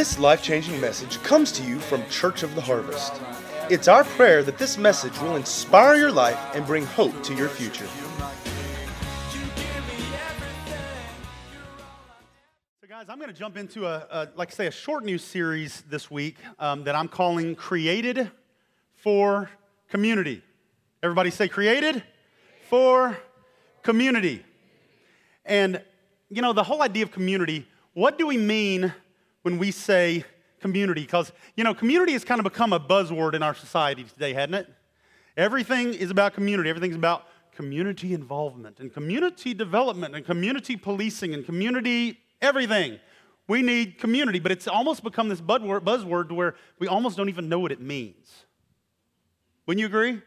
This life changing message comes to you from Church of the Harvest. It's our prayer that this message will inspire your life and bring hope to your future. So, guys, I'm going to jump into a, a, like I say, a short news series this week um, that I'm calling Created for Community. Everybody say created for community. And, you know, the whole idea of community, what do we mean when we say community? Because, you know, community has kind of become a buzzword in our society today, hasn't it? Everything is about community, everything's about community involvement and community development and community policing and community everything. We need community, but it's almost become this buzzword to where we almost don't even know what it means. Wouldn't you agree?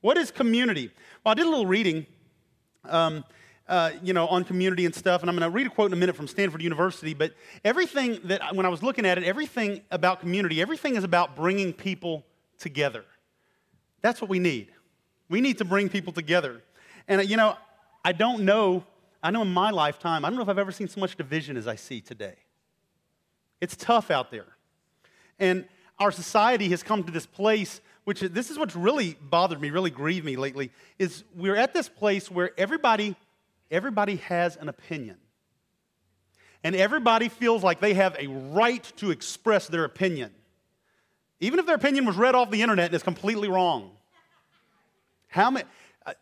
What is community? Well, I did a little reading, um, uh, you know, on community and stuff, and I'm going to read a quote in a minute from Stanford University. But everything that, when I was looking at it, everything about community, everything is about bringing people together. That's what we need. We need to bring people together. And, uh, you know, I don't know, I know in my lifetime, I don't know if I've ever seen so much division as I see today. It's tough out there. And our society has come to this place which this is what's really bothered me, really grieved me lately, is we're at this place where everybody, everybody has an opinion. And everybody feels like they have a right to express their opinion. Even if their opinion was read off the internet and is completely wrong. How many, uh,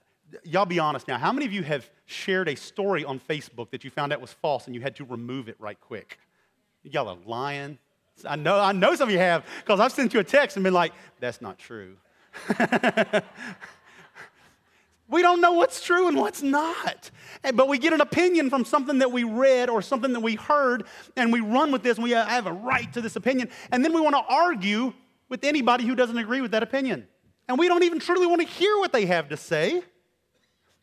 y'all be honest now, how many of you have shared a story on Facebook that you found out was false and you had to remove it right quick? Y'all are lying. I know, I know some of you have, because I've sent you a text and been like, that's not true. we don't know what's true and what's not. But we get an opinion from something that we read or something that we heard, and we run with this, and we have a right to this opinion. And then we want to argue with anybody who doesn't agree with that opinion. And we don't even truly want to hear what they have to say.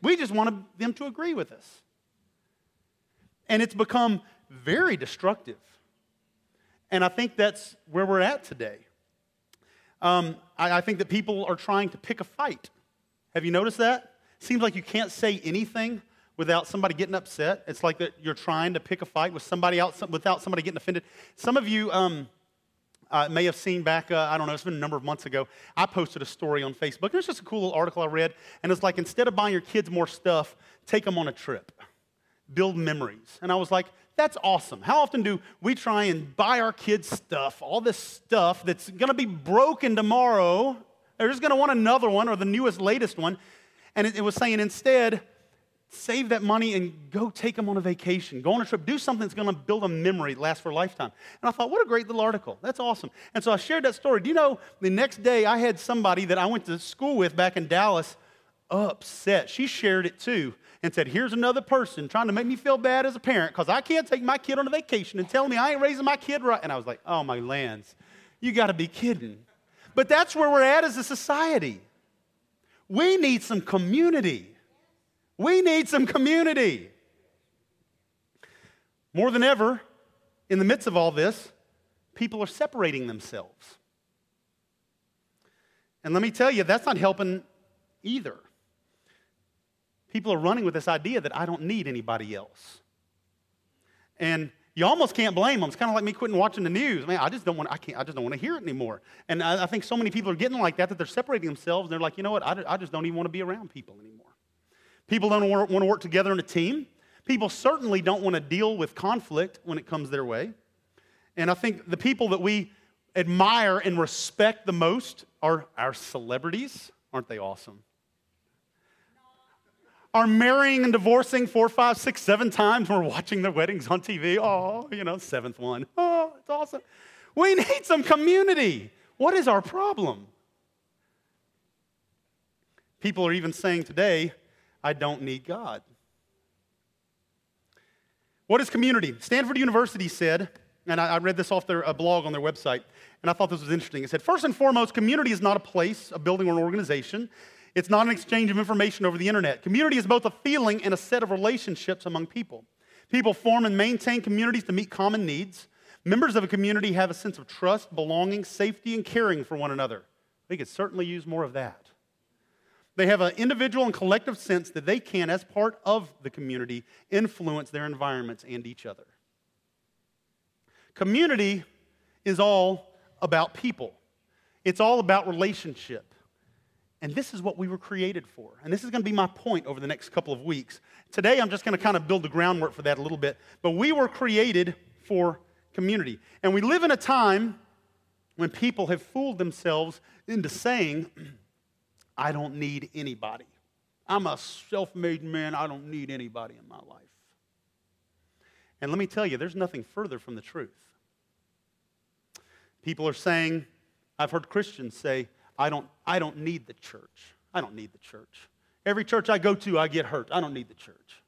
We just want them to agree with us. And it's become very destructive. And I think that's where we're at today. Um, I, I think that people are trying to pick a fight. Have you noticed that? Seems like you can't say anything without somebody getting upset. It's like that you're trying to pick a fight with somebody else without somebody getting offended. Some of you um, uh, may have seen back, uh, I don't know, it's been a number of months ago. I posted a story on Facebook. Was just a cool little article I read. And it's like, instead of buying your kids more stuff, take them on a trip, build memories. And I was like, that's awesome. How often do we try and buy our kids stuff, all this stuff that's to be broken tomorrow? They're just to want another one or the newest, latest one. And it, it was saying instead, save that money and go take them on a vacation. Go on a trip. Do something that's going to build a memory that lasts for a lifetime. And I thought, what a great little article. That's awesome. And so I shared that story. Do you know, the next day I had somebody that I went to school with back in Dallas upset. She shared it too and said, Here's another person trying to make me feel bad as a parent because I can't take my kid on a vacation and tell me I ain't raising my kid right. And I was like, Oh, my lands, you got to be kidding. But that's where we're at as a society. We need some community. We need some community. More than ever, in the midst of all this, people are separating themselves. And let me tell you, that's not helping either people are running with this idea that I don't need anybody else. And you almost can't blame them. It's kind of like me quitting watching the news. Man, I just don't want. I can't. I just don't want to hear it anymore. And I, I, think so many people are getting like that that they're separating themselves. And they're like, you know what? I, I just don't even want to be around people anymore. People don't want to work together in a team. People certainly don't want to deal with conflict when it comes their way. And I think the people that we admire and respect the most are our celebrities. Aren't they awesome? Are marrying and divorcing four, five, six, seven times. We're watching their weddings on TV. Oh, you know, seventh one. Oh, it's awesome. We need some community. What is our problem? People are even saying today, I don't need God. What is community? Stanford University said, and I, read this off their uh, blog on their website, and I thought this was interesting. It said, first and foremost, community is not a place, a building, or an organization. It's not an exchange of information over the internet. Community is both a feeling and a set of relationships among people. People form and maintain communities to meet common needs. Members of a community have a sense of trust, belonging, safety, and caring for one another. They could certainly use more of that. They have an individual and collective sense that they can, as part of the community, influence their environments and each other. Community is all about people, it's all about relationship. And this is what we were created for. And this is going to be my point over the next couple of weeks. Today, I'm just going to kind of build the groundwork for that a little bit. But we were created for community. And we live in a time when people have fooled themselves into saying, I don't need anybody. I'm a self made man. I don't need anybody in my life. And let me tell you, there's nothing further from the truth. People are saying, I've heard Christians say, I don't, I don't need the church. I don't need the church. Every church I go to, I get hurt. I don't need the church.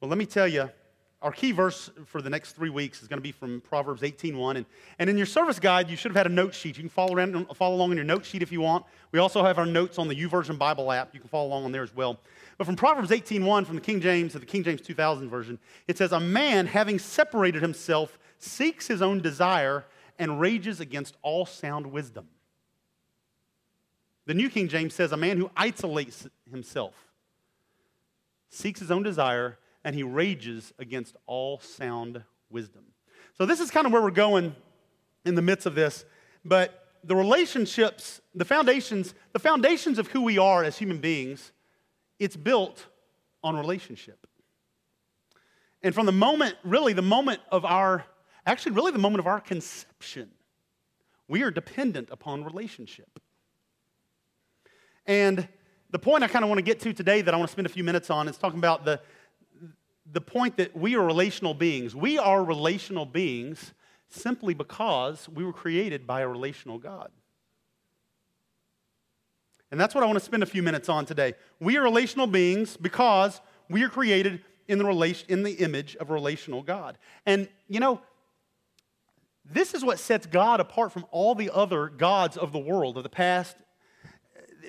Well, let me tell you, our key verse for the next three weeks is going to be from Proverbs 18.1. And, and in your service guide, you should have had a note sheet. You can follow, around, follow along in your note sheet if you want. We also have our notes on the YouVersion Bible app. You can follow along on there as well. But from Proverbs 18.1 from the King James to the King James 2000 version, it says, A man having separated himself seeks his own desire and rages against all sound wisdom. The New King James says, A man who isolates himself seeks his own desire and he rages against all sound wisdom. So, this is kind of where we're going in the midst of this. But the relationships, the foundations, the foundations of who we are as human beings, it's built on relationship. And from the moment, really, the moment of our, actually, really, the moment of our conception, we are dependent upon relationship. And the point I kind of want to get to today that I want to spend a few minutes on is talking about the, the point that we are relational beings. We are relational beings simply because we were created by a relational God. And that's what I want to spend a few minutes on today. We are relational beings because we are created in the, relation, in the image of a relational God. And, you know, this is what sets God apart from all the other gods of the world of the past.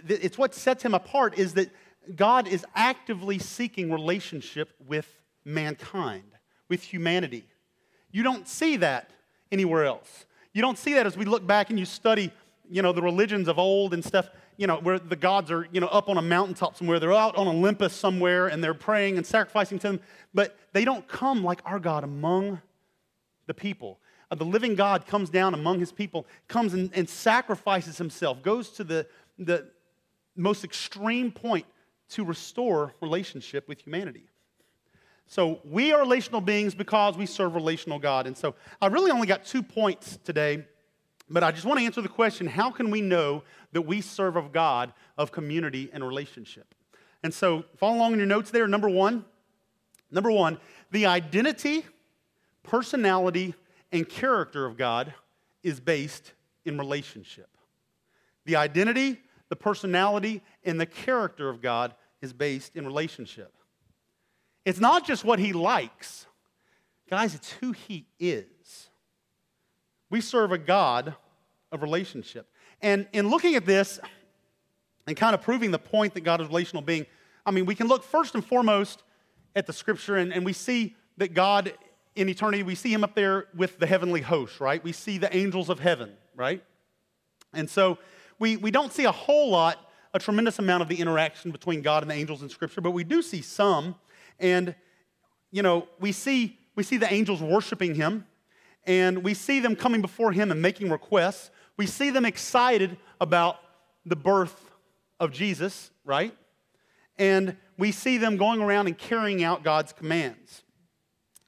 It's what sets him apart is that God is actively seeking relationship with mankind, with humanity. You don't see that anywhere else. You don't see that as we look back and you study, you know, the religions of old and stuff, you know, where the gods are, you know, up on a mountaintop somewhere. They're out on Olympus somewhere and they're praying and sacrificing to them, but they don't come like our God among the people. Uh, the living God comes down among his people, comes and, and sacrifices himself, goes to the, the most extreme point to restore relationship with humanity. So we are relational beings because we serve relational God. And so I really only got two points today, but I just want to answer the question how can we know that we serve of God of community and relationship? And so follow along in your notes there. Number one, number one, the identity, personality, and character of God is based in relationship. The identity, the personality, and the character of God is based in relationship. It's not just what he likes, guys, it's who he is. We serve a God of relationship. And in looking at this and kind of proving the point that God is relational being, I mean, we can look first and foremost at the scripture and, and we see that God in eternity, we see him up there with the heavenly host, right? We see the angels of heaven, right? And so we, we don't see a whole lot, a tremendous amount of the interaction between God and the angels in scripture, but we do see some. And, you know, we see, we see the angels worshiping him, and we see them coming before him and making requests. We see them excited about the birth of Jesus, right? And we see them going around and carrying out God's commands.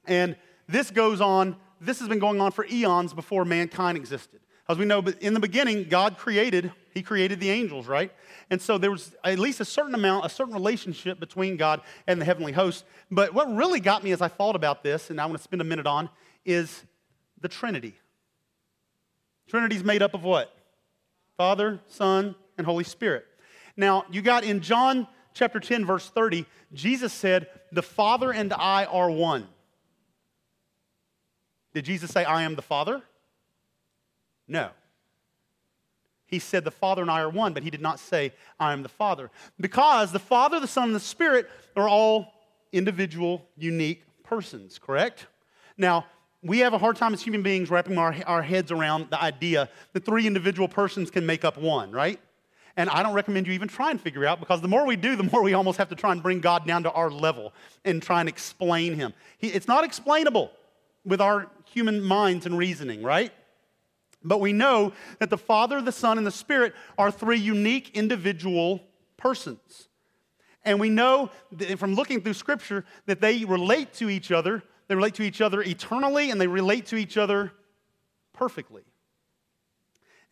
And this goes on, this has been going on for eons before mankind existed. As we know, but in the beginning, God created, He created the angels, right? And so there was at least a certain amount, a certain relationship between God and the heavenly host. But what really got me as I thought about this, and I want to spend a minute on, is the Trinity. Trinity's made up of what? Father, Son, and Holy Spirit. Now, you got in John chapter 10, verse 30, Jesus said, The Father and I are one. Did Jesus say, I am the Father? No. He said, The Father and I are one, but he did not say, I am the Father. Because the Father, the Son, and the Spirit are all individual, unique persons, correct? Now, we have a hard time as human beings wrapping our, our heads around the idea that three individual persons can make up one, right? And I don't recommend you even try and figure out because the more we do, the more we almost have to try and bring God down to our level and try and explain Him. He, it's not explainable. with our human minds and reasoning, right? But we know that the Father, the Son, and the Spirit are three unique individual persons. And we know from looking through Scripture that they relate to each other. They relate to each other eternally and they relate to each other perfectly.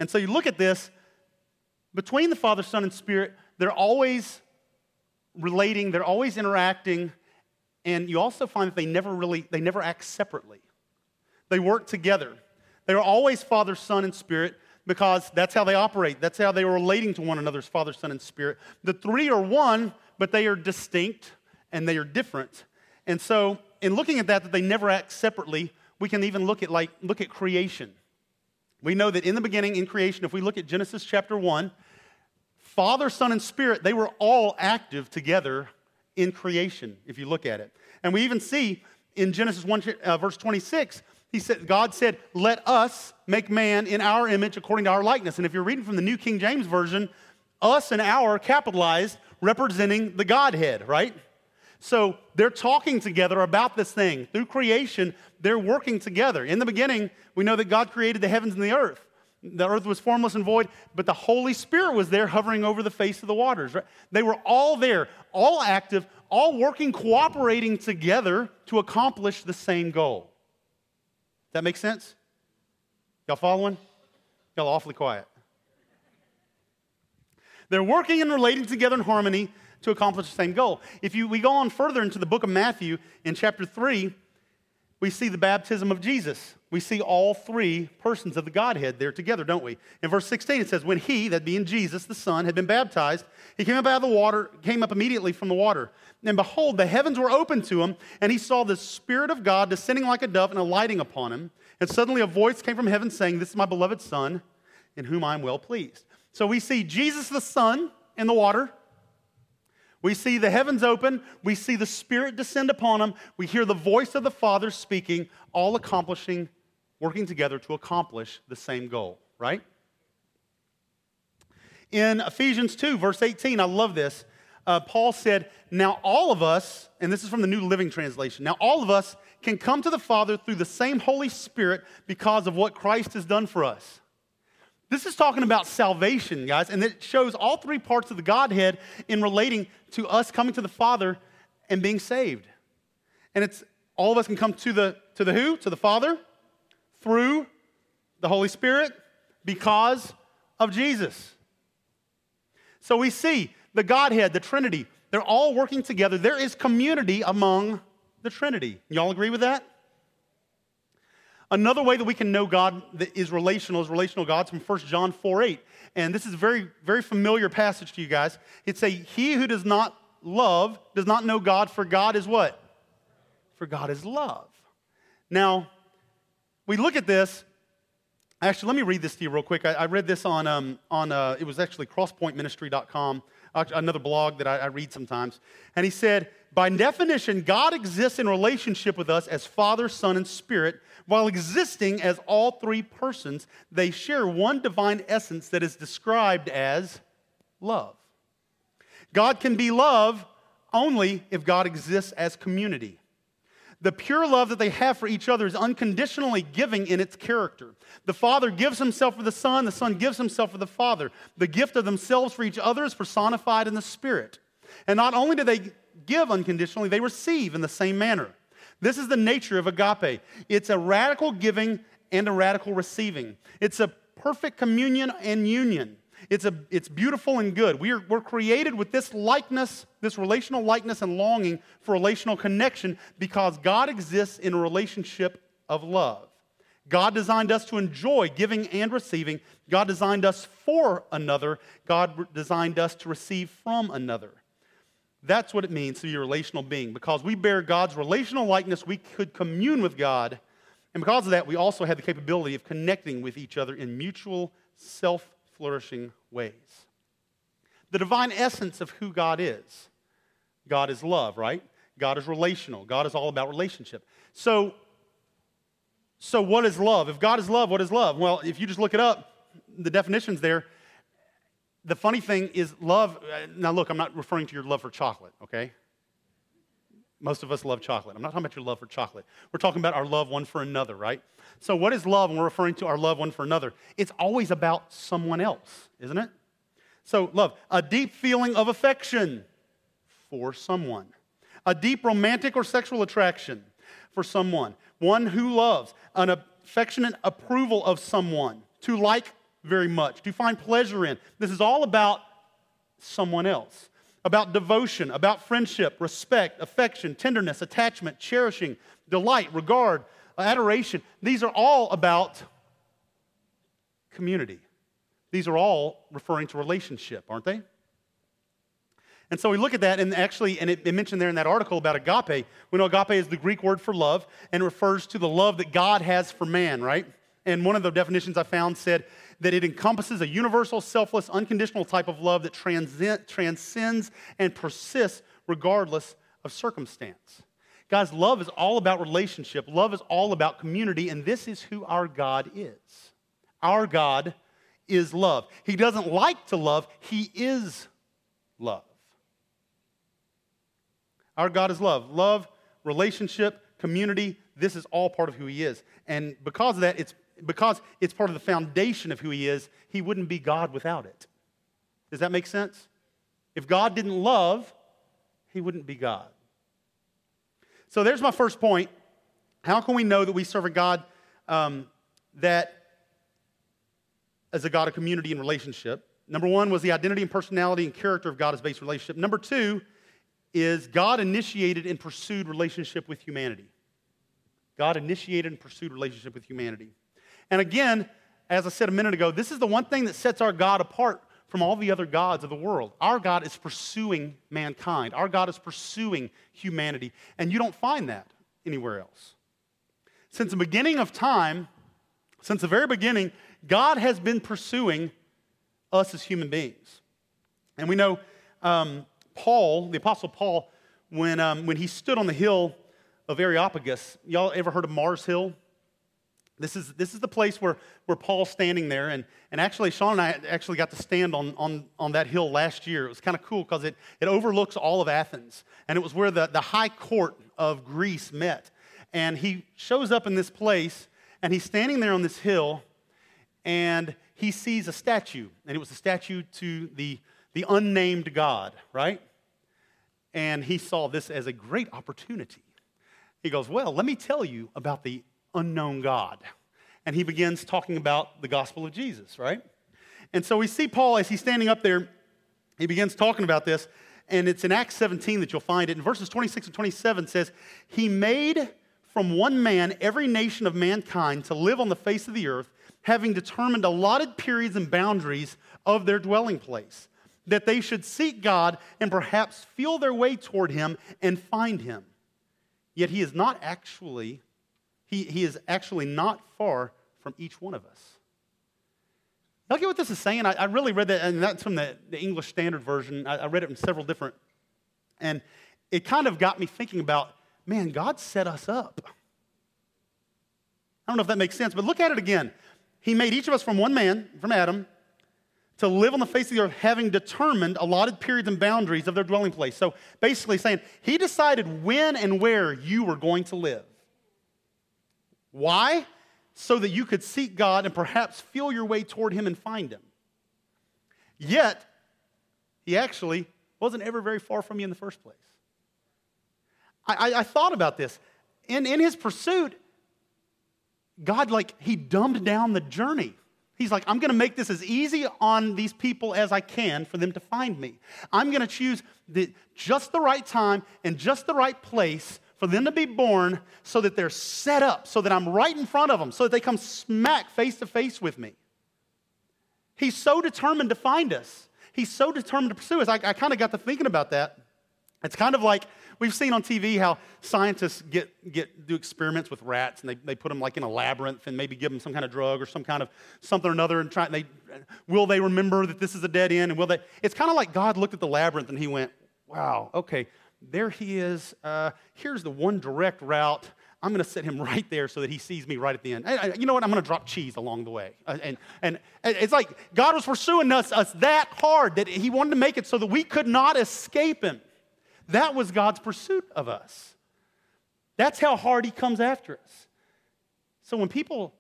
And so you look at this between the Father, Son, and Spirit, they're always relating, they're always interacting, and you also find that they never really, they never act separately. They work together. They are always Father, Son, and Spirit because that's how they operate. That's how they are relating to one another as Father, Son, and Spirit. The three are one, but they are distinct and they are different. And so, in looking at that, that they never act separately, we can even look at like look at creation. We know that in the beginning, in creation, if we look at Genesis chapter 1, Father, Son, and Spirit, they were all active together in creation, if you look at it. And we even see in Genesis 1, uh, verse 26, he said, God said, Let us make man in our image according to our likeness. And if you're reading from the New King James Version, us and our capitalized, representing the Godhead, right? So they're talking together about this thing. Through creation, they're working together. In the beginning, we know that God created the heavens and the earth. The earth was formless and void, but the Holy Spirit was there hovering over the face of the waters. Right? They were all there, all active, all working, cooperating together to accomplish the same goal. That make sense? Y'all following? Y'all awfully quiet. They're working and relating together in harmony to accomplish the same goal. If you, we go on further into the book of Matthew, in chapter 3, we see the baptism of Jesus. We see all three persons of the Godhead there together, don't we? In verse 16, it says, When he, that being Jesus, the Son, had been baptized, he came up out of the water, came up immediately from the water. And behold, the heavens were opened to him, and he saw the Spirit of God descending like a dove and alighting upon him. And suddenly a voice came from heaven saying, This is my beloved Son, in whom I am well pleased. So we see Jesus the Son in the water. We see the heavens open. We see the Spirit descend upon him. We hear the voice of the Father speaking, all accomplishing, working together to accomplish the same goal, right? In Ephesians 2, verse 18, I love this uh, Paul said, Now all of us, and this is from the New Living Translation, now all of us can come to the Father through the same Holy Spirit because of what Christ has done for us. This is talking about salvation, guys, and it shows all three parts of the Godhead in relating to us coming to the Father and being saved. And it's all of us can come to the to the who? To the Father through the Holy Spirit because of Jesus. So we see the Godhead, the Trinity, they're all working together. There is community among the Trinity. Y'all agree with that? Another way that we can know God that is relational is relational God's from 1 John 4 8. And this is a very, very familiar passage to you guys. It's a he who does not love does not know God, for God is what? For God is love. Now, we look at this. Actually, let me read this to you real quick. I, I read this on, um, on uh, it was actually crosspointministry.com another blog that I, I read sometimes. And he said, by definition, God exists in relationship with us as Father, Son, and Spirit. While existing as all three persons, they share one divine essence that is described as love. God can be love only if God exists as community. The pure love that they have for each other is unconditionally giving in its character. The Father gives himself for the Son, the Son gives himself for the Father. The gift of themselves for each other is personified in the Spirit. And not only do they give unconditionally, they receive in the same manner. This is the nature of agape it's a radical giving and a radical receiving, it's a perfect communion and union. It's, a, it's beautiful and good. We are, we're created with this likeness, this relational likeness and longing for relational connection because God exists in a relationship of love. God designed us to enjoy giving and receiving. God designed us for another. God designed us to receive from another. That's what it means to be a relational being. Because we bear God's relational likeness, we could commune with God. And because of that, we also have the capability of connecting with each other in mutual self flourishing ways. The divine essence of who God is God is love, right? God is relational. God is all about relationship. So, so what is love? If God is love, what is love? Well, if you just look it up, the definition's there. The funny thing is, love. Uh, now, look, I'm not referring to your love for chocolate, okay? Most of us love chocolate. I'm not talking about your love for chocolate. We're talking about our love one for another, right? So, what is love when we're referring to our love one for another? It's always about someone else, isn't it? So, love, a deep feeling of affection for someone, a deep romantic or sexual attraction for someone, one who loves, an affectionate approval of someone, to like very much, to find pleasure in. This is all about someone else, about devotion, about friendship, respect, affection, tenderness, attachment, cherishing, delight, regard, adoration. These are all about community. These are all referring to relationship, aren't they? And so we look at that, and actually, and it, mentioned there in that article about agape. We know agape is the Greek word for love and refers to the love that God has for man, right? And one of the definitions I found said that it encompasses a universal, selfless, unconditional type of love that transcend, transcends and persists regardless of circumstance. Guys, love is all about relationship, love is all about community, and this is who our God is. Our God is love. He doesn't like to love, He is love. Our God is love. Love, relationship, community, this is all part of who He is. And because of that, it's because it's part of the foundation of who He is, He wouldn't be God without it. Does that make sense? If God didn't love, He wouldn't be God. So there's my first point. How can we know that we serve a God um, that is a God of community and relationship? Number one was the identity and personality and character of God as based relationship. Number two is God initiated and pursued relationship with humanity. God initiated and pursued relationship with humanity. And again, as I said a minute ago, this is the one thing that sets our God apart from all the other gods of the world. Our God is pursuing mankind, our God is pursuing humanity. And you don't find that anywhere else. Since the beginning of time, since the very beginning, God has been pursuing us as human beings. And we know um, Paul, the Apostle Paul, when, um, when he stood on the hill of Areopagus, y'all ever heard of Mars Hill? This is, this is the place where, where Paul's standing there. And, and actually, Sean and I actually got to stand on, on, on that hill last year. It was kind of cool because it, it overlooks all of Athens. And it was where the, the high court of Greece met. And he shows up in this place, and he's standing there on this hill, and he sees a statue. And it was a statue to the, the unnamed God, right? And he saw this as a great opportunity. He goes, Well, let me tell you about the unknown God. And he begins talking about the gospel of Jesus, right? And so we see Paul as he's standing up there, he begins talking about this, and it's in Acts 17 that you'll find it. In verses 26 and 27 says, He made from one man every nation of mankind to live on the face of the earth, having determined allotted periods and boundaries of their dwelling place, that they should seek God and perhaps feel their way toward him and find him. Yet he is not actually he, he is actually not far from each one of us. Y'all get what this is saying? I, I really read that, and that's from the, the English Standard Version. I, I read it in several different, and it kind of got me thinking about, man, God set us up. I don't know if that makes sense, but look at it again. He made each of us from one man, from Adam, to live on the face of the earth, having determined allotted periods and boundaries of their dwelling place. So basically, saying, He decided when and where you were going to live. Why? So that you could seek God and perhaps feel your way toward Him and find Him. Yet, He actually wasn't ever very far from you in the first place. I, I, I thought about this. In, in His pursuit, God, like, He dumbed down the journey. He's like, I'm going to make this as easy on these people as I can for them to find me. I'm going to choose the, just the right time and just the right place for them to be born so that they're set up, so that I'm right in front of them, so that they come smack face to face with me. He's so determined to find us. He's so determined to pursue us. I, I kind of got to thinking about that. It's kind of like we've seen on TV how scientists get, get do experiments with rats and they, they put them like in a labyrinth and maybe give them some kind of drug or some kind of something or another and try and they will they remember that this is a dead end and will they it's kind of like God looked at the labyrinth and he went, Wow, okay, there he is. Uh, here's the one direct route. I'm going to set him right there so that he sees me right at the end. And, you know what? I'm going to drop cheese along the way. Uh, and, and it's like God was pursuing us, us that hard that he wanted to make it so that we could not escape him. That was God's pursuit of us. That's how hard he comes after us. So when people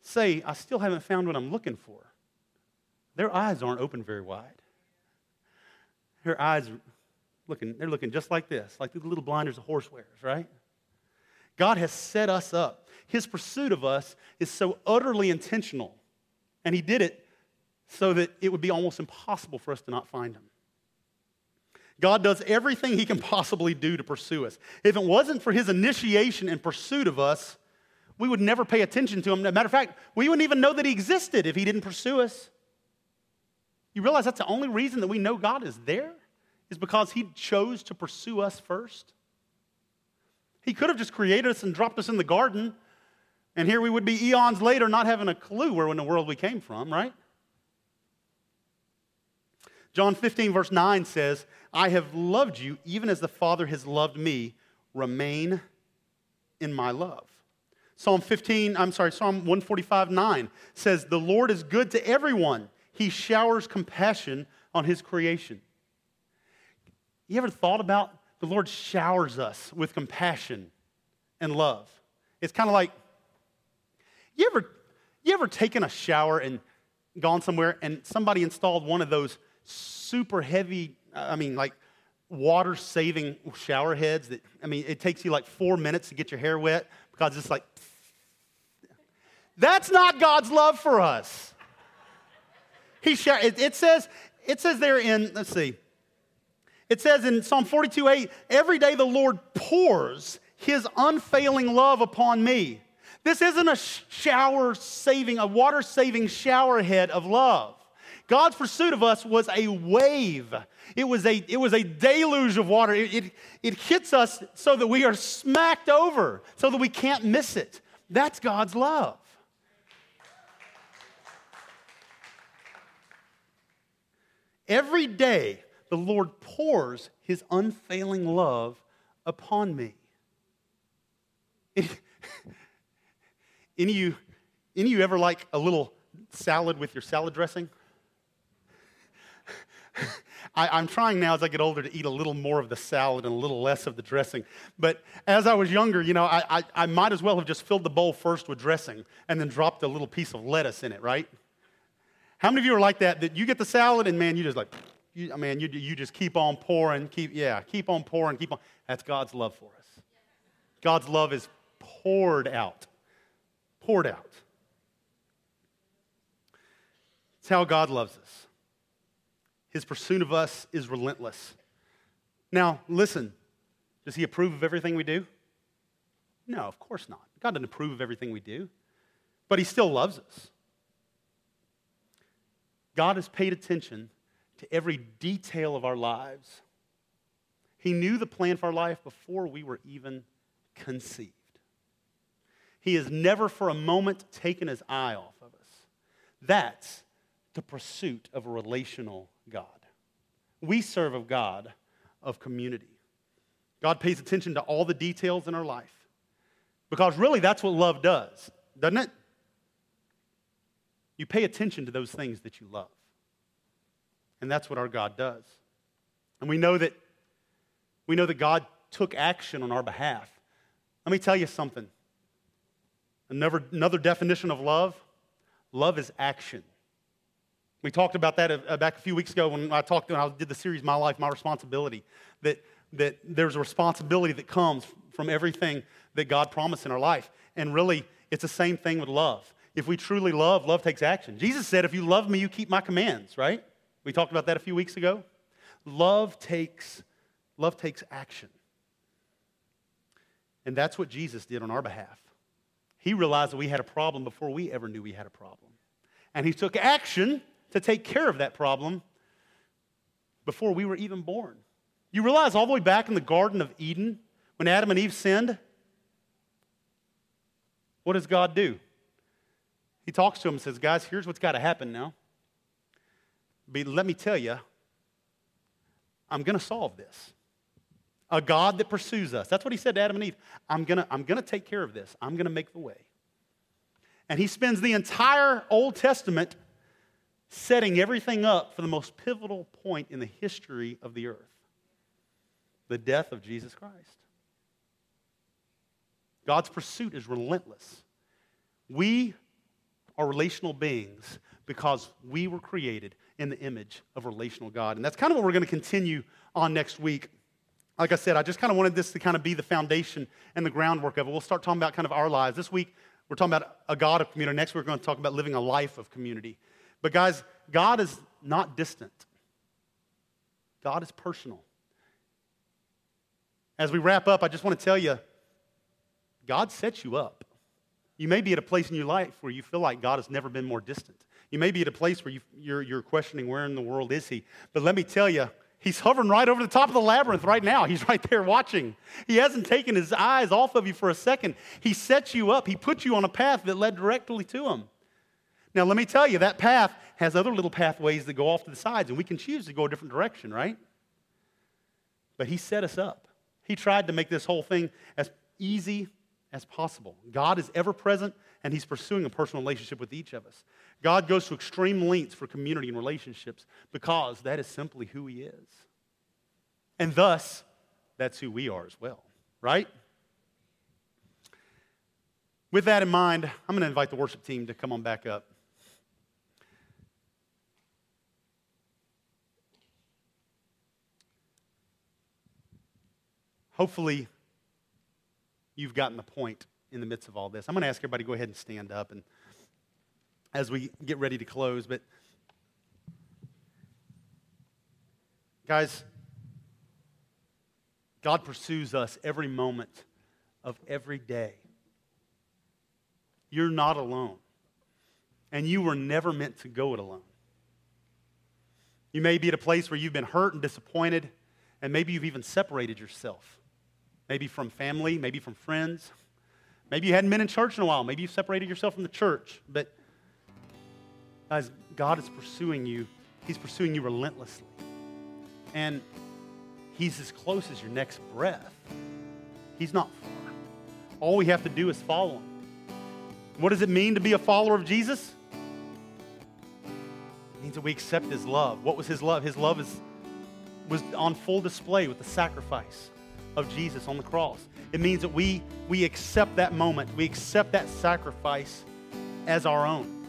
say, I still haven't found what I'm looking for, their eyes aren't open very wide. Their eyes looking, they're looking just like this, like the little blinders a horse wears, right? God has set us up. His pursuit of us is so utterly intentional. And He did it so that it would be almost impossible for us to not find Him. God does everything He can possibly do to pursue us. If it wasn't for His initiation and pursuit of us, we would never pay attention to Him. Matter of fact, we wouldn't even know that He existed if He didn't pursue us. You realize that's the only reason that we know God is there? Is because He chose to pursue us first? He could have just created us and dropped us in the garden, and here we would be eons later not having a clue where in the world we came from, right? John 15, verse 9 says, I have loved you even as the Father has loved me. Remain in my love. Psalm 15, I'm sorry, Psalm 145, 9 says, The Lord is good to everyone. He showers compassion on his creation. You ever thought about the Lord showers us with compassion and love? It's kind of like, you ever, you ever taken a shower and gone somewhere and somebody installed one of those super heavy, I mean, like water saving shower heads that, I mean, it takes you like four minutes to get your hair wet because it's like, that's not God's love for us. He it says, it says there in, let's see, it says in Psalm 42 8, every day the Lord pours his unfailing love upon me. This isn't a shower saving, a water saving shower head of love. God's pursuit of us was a wave. It was a, it was a deluge of water. It, it, it hits us so that we are smacked over, so that we can't miss it. That's God's love. Every day, the Lord pours his unfailing love upon me. any you, any you ever like a little salad with your salad dressing? I, am trying now as I get older to eat a little more of the salad and a little less of the dressing. But as I was younger, you know, I, I, I might as well have just filled the bowl first with dressing and then dropped a little piece of lettuce in it, right? How many of you are like that? That you get the salad and man, you just like, you, mean, you, you just keep on pouring, keep, yeah, keep on pouring, keep on. That's God's love for us. God's love is poured out. Poured out. It's how God loves us. His pursuit of us is relentless. Now, listen, does he approve of everything we do? No, of course not. God doesn't approve of everything we do, but he still loves us. God has paid attention to every detail of our lives. He knew the plan for our life before we were even conceived. He has never for a moment taken his eye off of us. That's the pursuit of a relational God. We serve a God of community. God pays attention to all the details in our life because really that's what love does, doesn't it? You pay attention to those things that you love. And that's what our God does. And we know that we know that God took action on our behalf. Let me tell you something. Another, another definition of love love is action. We talked about that uh, back a few weeks ago when I talked when I did the series My Life, My Responsibility. That, that there's a responsibility that comes from everything that God promised in our life. And really, it's the same thing with love. If we truly love, love takes action. Jesus said, If you love me, you keep my commands, right? We talked about that a few weeks ago. Love takes, love takes action. And that's what Jesus did on our behalf. He realized that we had a problem before we ever knew we had a problem. And he took action to take care of that problem before we were even born. You realize all the way back in the Garden of Eden, when Adam and Eve sinned, what does God do? He talks to them and says, Guys, here's what's got to happen now. But let me tell you, I'm going to solve this. A God that pursues us. That's what he said to Adam and Eve. I'm going to I'm going to take care of this. I'm going to make the way. And he spends the entire Old Testament setting everything up for the most pivotal point in the history of the earth the death of Jesus Christ. God's pursuit is relentless. We are relational beings because we were created in the image of relational God. And that's kind of what we're going to continue on next week. Like I said, I just kind of wanted this to kind of be the foundation and the groundwork of it. We'll start talking about kind of our lives. This week, we're talking about a God of community. Next, we're going to talk about living a life of community. But, guys, God is not distant, God is personal. As we wrap up, I just want to tell you God sets you up. You may be at a place in your life where you feel like God has never been more distant. You may be at a place where you, you're, you're questioning where in the world is He. But let me tell you, He's hovering right over the top of the labyrinth right now. He's right there watching. He hasn't taken his eyes off of you for a second. He sets you up, he put you on a path that led directly to him. Now, let me tell you, that path has other little pathways that go off to the sides, and we can choose to go a different direction, right? But he set us up. He tried to make this whole thing as easy as possible. God is ever present, and he's pursuing a personal relationship with each of us. God goes to extreme lengths for community and relationships because that is simply who He is. And thus, that's who we are as well, right? With that in mind, I'm going to invite the worship team to come on back up. Hopefully, you've gotten the point in the midst of all this. I'm going to ask everybody to go ahead and stand up and as we get ready to close. But, guys, God pursues us every moment of every day. You're not alone. And you were never meant to go it alone. You may be at a place where you've been hurt and disappointed, and maybe you've even separated yourself. Maybe from family, maybe from friends. Maybe you hadn't been in church in a while. Maybe you've separated yourself from the church. But Guys, God is pursuing you. He's pursuing you relentlessly. And He's as close as your next breath. He's not far. All we have to do is follow Him. What does it mean to be a follower of Jesus? It means that we accept His love. What was His love? His love is, was on full display with the sacrifice of Jesus on the cross. It means that we, we accept that moment, we accept that sacrifice as our own.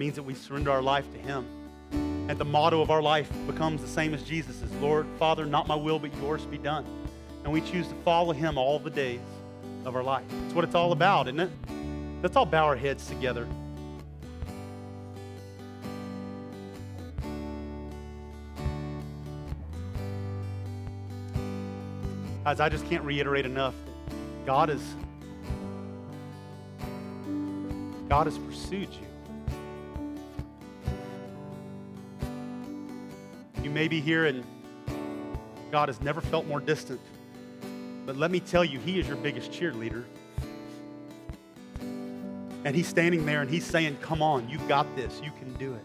Means that we surrender our life to Him. And the motto of our life becomes the same as Jesus' Lord, Father, not my will, but yours be done. And we choose to follow Him all the days of our life. That's what it's all about, isn't it? Let's all bow our heads together. Guys, I just can't reiterate enough God is God has pursued you. You may be here and God has never felt more distant. But let me tell you, He is your biggest cheerleader. And He's standing there and He's saying, Come on, you've got this. You can do it.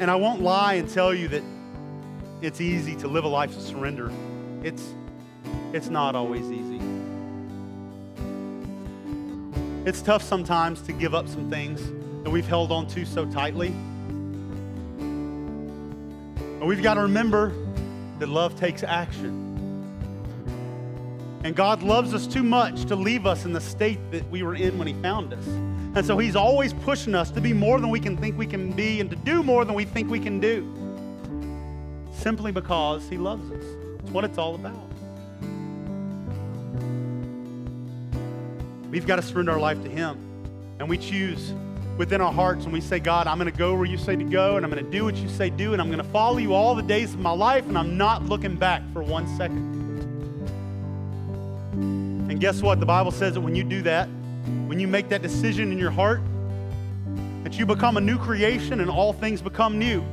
And I won't lie and tell you that it's easy to live a life of surrender. It's, it's not always easy. It's tough sometimes to give up some things that we've held on to so tightly. But we've got to remember that love takes action. And God loves us too much to leave us in the state that we were in when He found us. And so He's always pushing us to be more than we can think we can be and to do more than we think we can do. Simply because He loves us. It's what it's all about. We've got to surrender our life to Him. And we choose within our hearts and we say, God, I'm going to go where you say to go and I'm going to do what you say do and I'm going to follow you all the days of my life and I'm not looking back for one second. And guess what? The Bible says that when you do that, when you make that decision in your heart, that you become a new creation and all things become new.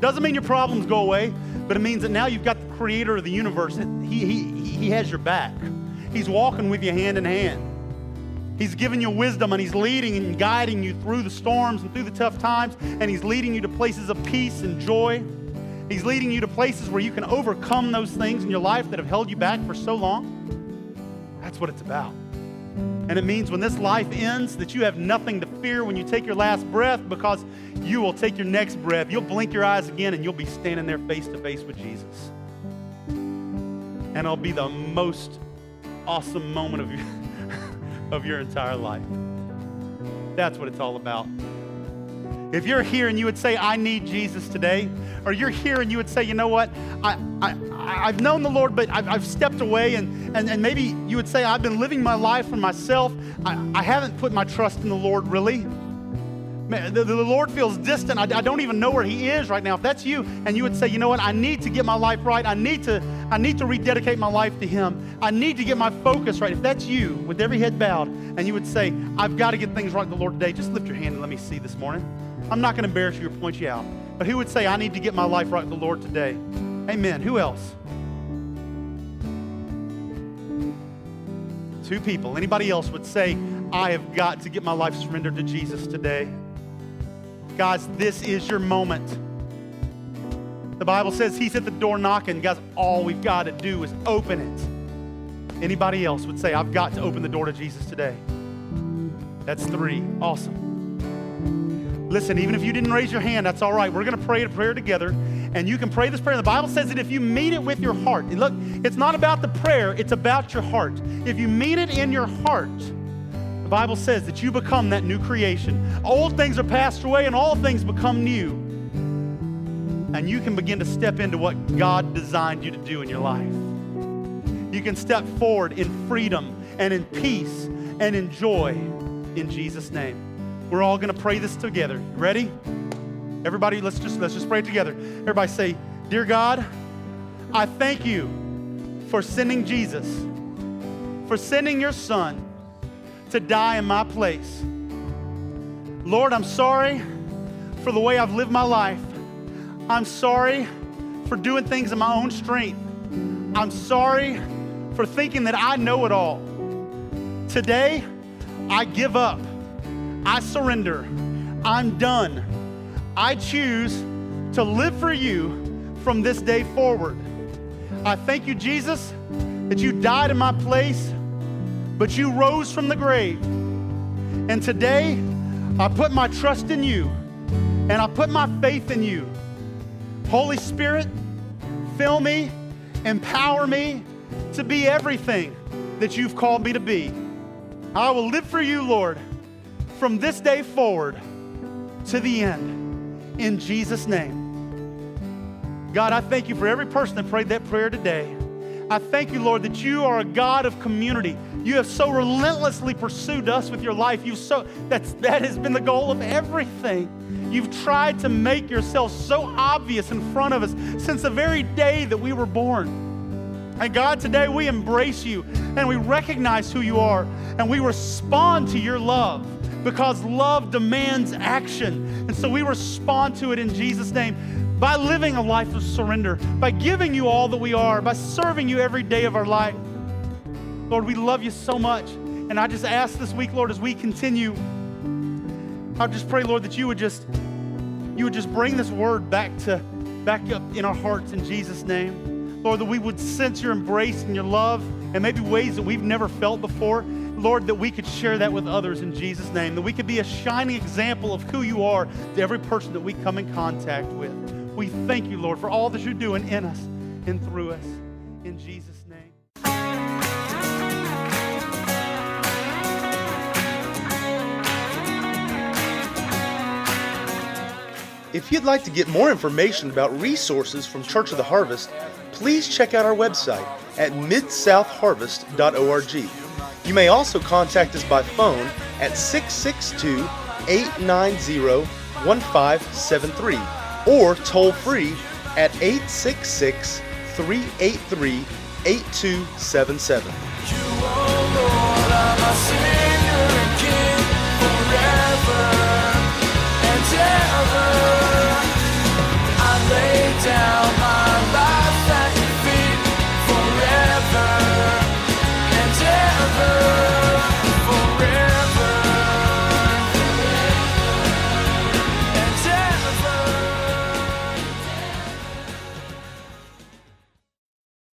Doesn't mean your problems go away, but it means that now you've got the creator of the universe. He, he, he has your back. He's walking with you hand in hand. He's giving you wisdom and He's leading and guiding you through the storms and through the tough times, and He's leading you to places of peace and joy. He's leading you to places where you can overcome those things in your life that have held you back for so long. That's what it's about. And it means when this life ends that you have nothing to fear when you take your last breath because you will take your next breath. You'll blink your eyes again and you'll be standing there face to face with Jesus. And it'll be the most awesome moment of your, of your entire life. That's what it's all about. If you're here and you would say, I need Jesus today, or you're here and you would say, you know what, I, I, I've known the Lord, but I've, I've stepped away, and, and, and maybe you would say, I've been living my life for myself. I, I haven't put my trust in the Lord really. the, the, Lord feels distant. I, I, don't even know where He is right now. If that's you, and you would say, you know what, I need to get my life right. I need to, I need to rededicate my life to Him. I need to get my focus right. If that's you, with every head bowed, and you would say, I've got to get things right with the Lord today, just lift your hand and let me see this morning. I'm not going to embarrass you or point you out. But who would say, I need to get my life right with the Lord today? Amen. Who else? Two people. Anybody else would say, I have got to get my life surrendered to Jesus today? Guys, this is your moment. The Bible says he's at the door knocking. Guys, all we've got to do is open it. Anybody else would say, I've got to open the door to Jesus today? That's three. Awesome. Listen, even if you didn't raise your hand, that's all right. We're going to pray a prayer together, and you can pray this prayer. The Bible says that if you mean it with your heart, look, it's not about the prayer, it's about your heart. If you mean it in your heart, the Bible says that you become that new creation. Old things are passed away, and all things become new. And you can begin to step into what God designed you to do in your life. You can step forward in freedom and in peace and in joy in Jesus' name. We're all going to pray this together. Ready? Everybody, let's just let's just pray together. Everybody say, "Dear God, I thank you for sending Jesus, for sending your son to die in my place. Lord, I'm sorry for the way I've lived my life. I'm sorry for doing things in my own strength. I'm sorry for thinking that I know it all. Today, I give up. I surrender. I'm done. I choose to live for you from this day forward. I thank you, Jesus, that you died in my place, but you rose from the grave. And today, I put my trust in you and I put my faith in you. Holy Spirit, fill me, empower me to be everything that you've called me to be. I will live for you, Lord from this day forward to the end. In Jesus' name. God, I thank you for every person that prayed that prayer today. I thank you, Lord, that you are a God of community. You have so relentlessly pursued us with your life. You've so that's that has been the goal of everything. You've tried to make yourself so obvious in front of us since the very day that we were born. And God, today we embrace you and we recognize who you are and we respond to your love because love demands action. And so we respond to it in Jesus' name by living a life of surrender, by giving you all that we are, by serving you every day of our life. Lord, we love you so much. And I just ask this week, Lord, as we continue, I just pray, Lord, that you would just you would just bring this word back to back up in our hearts in Jesus' name. Lord, that we would sense your embrace and your love and maybe ways that we've never felt before. Lord, that we could share that with others in Jesus' name, that we could be a shining example of who you are to every person that we come in contact with. We thank you, Lord, for all that you're doing in us and through us. In Jesus' name. If you'd like to get more information about resources from Church of the Harvest, please check out our website at midsouthharvest.org. You may also contact us by phone at 662 890 1573 or toll free at 866 383 8277.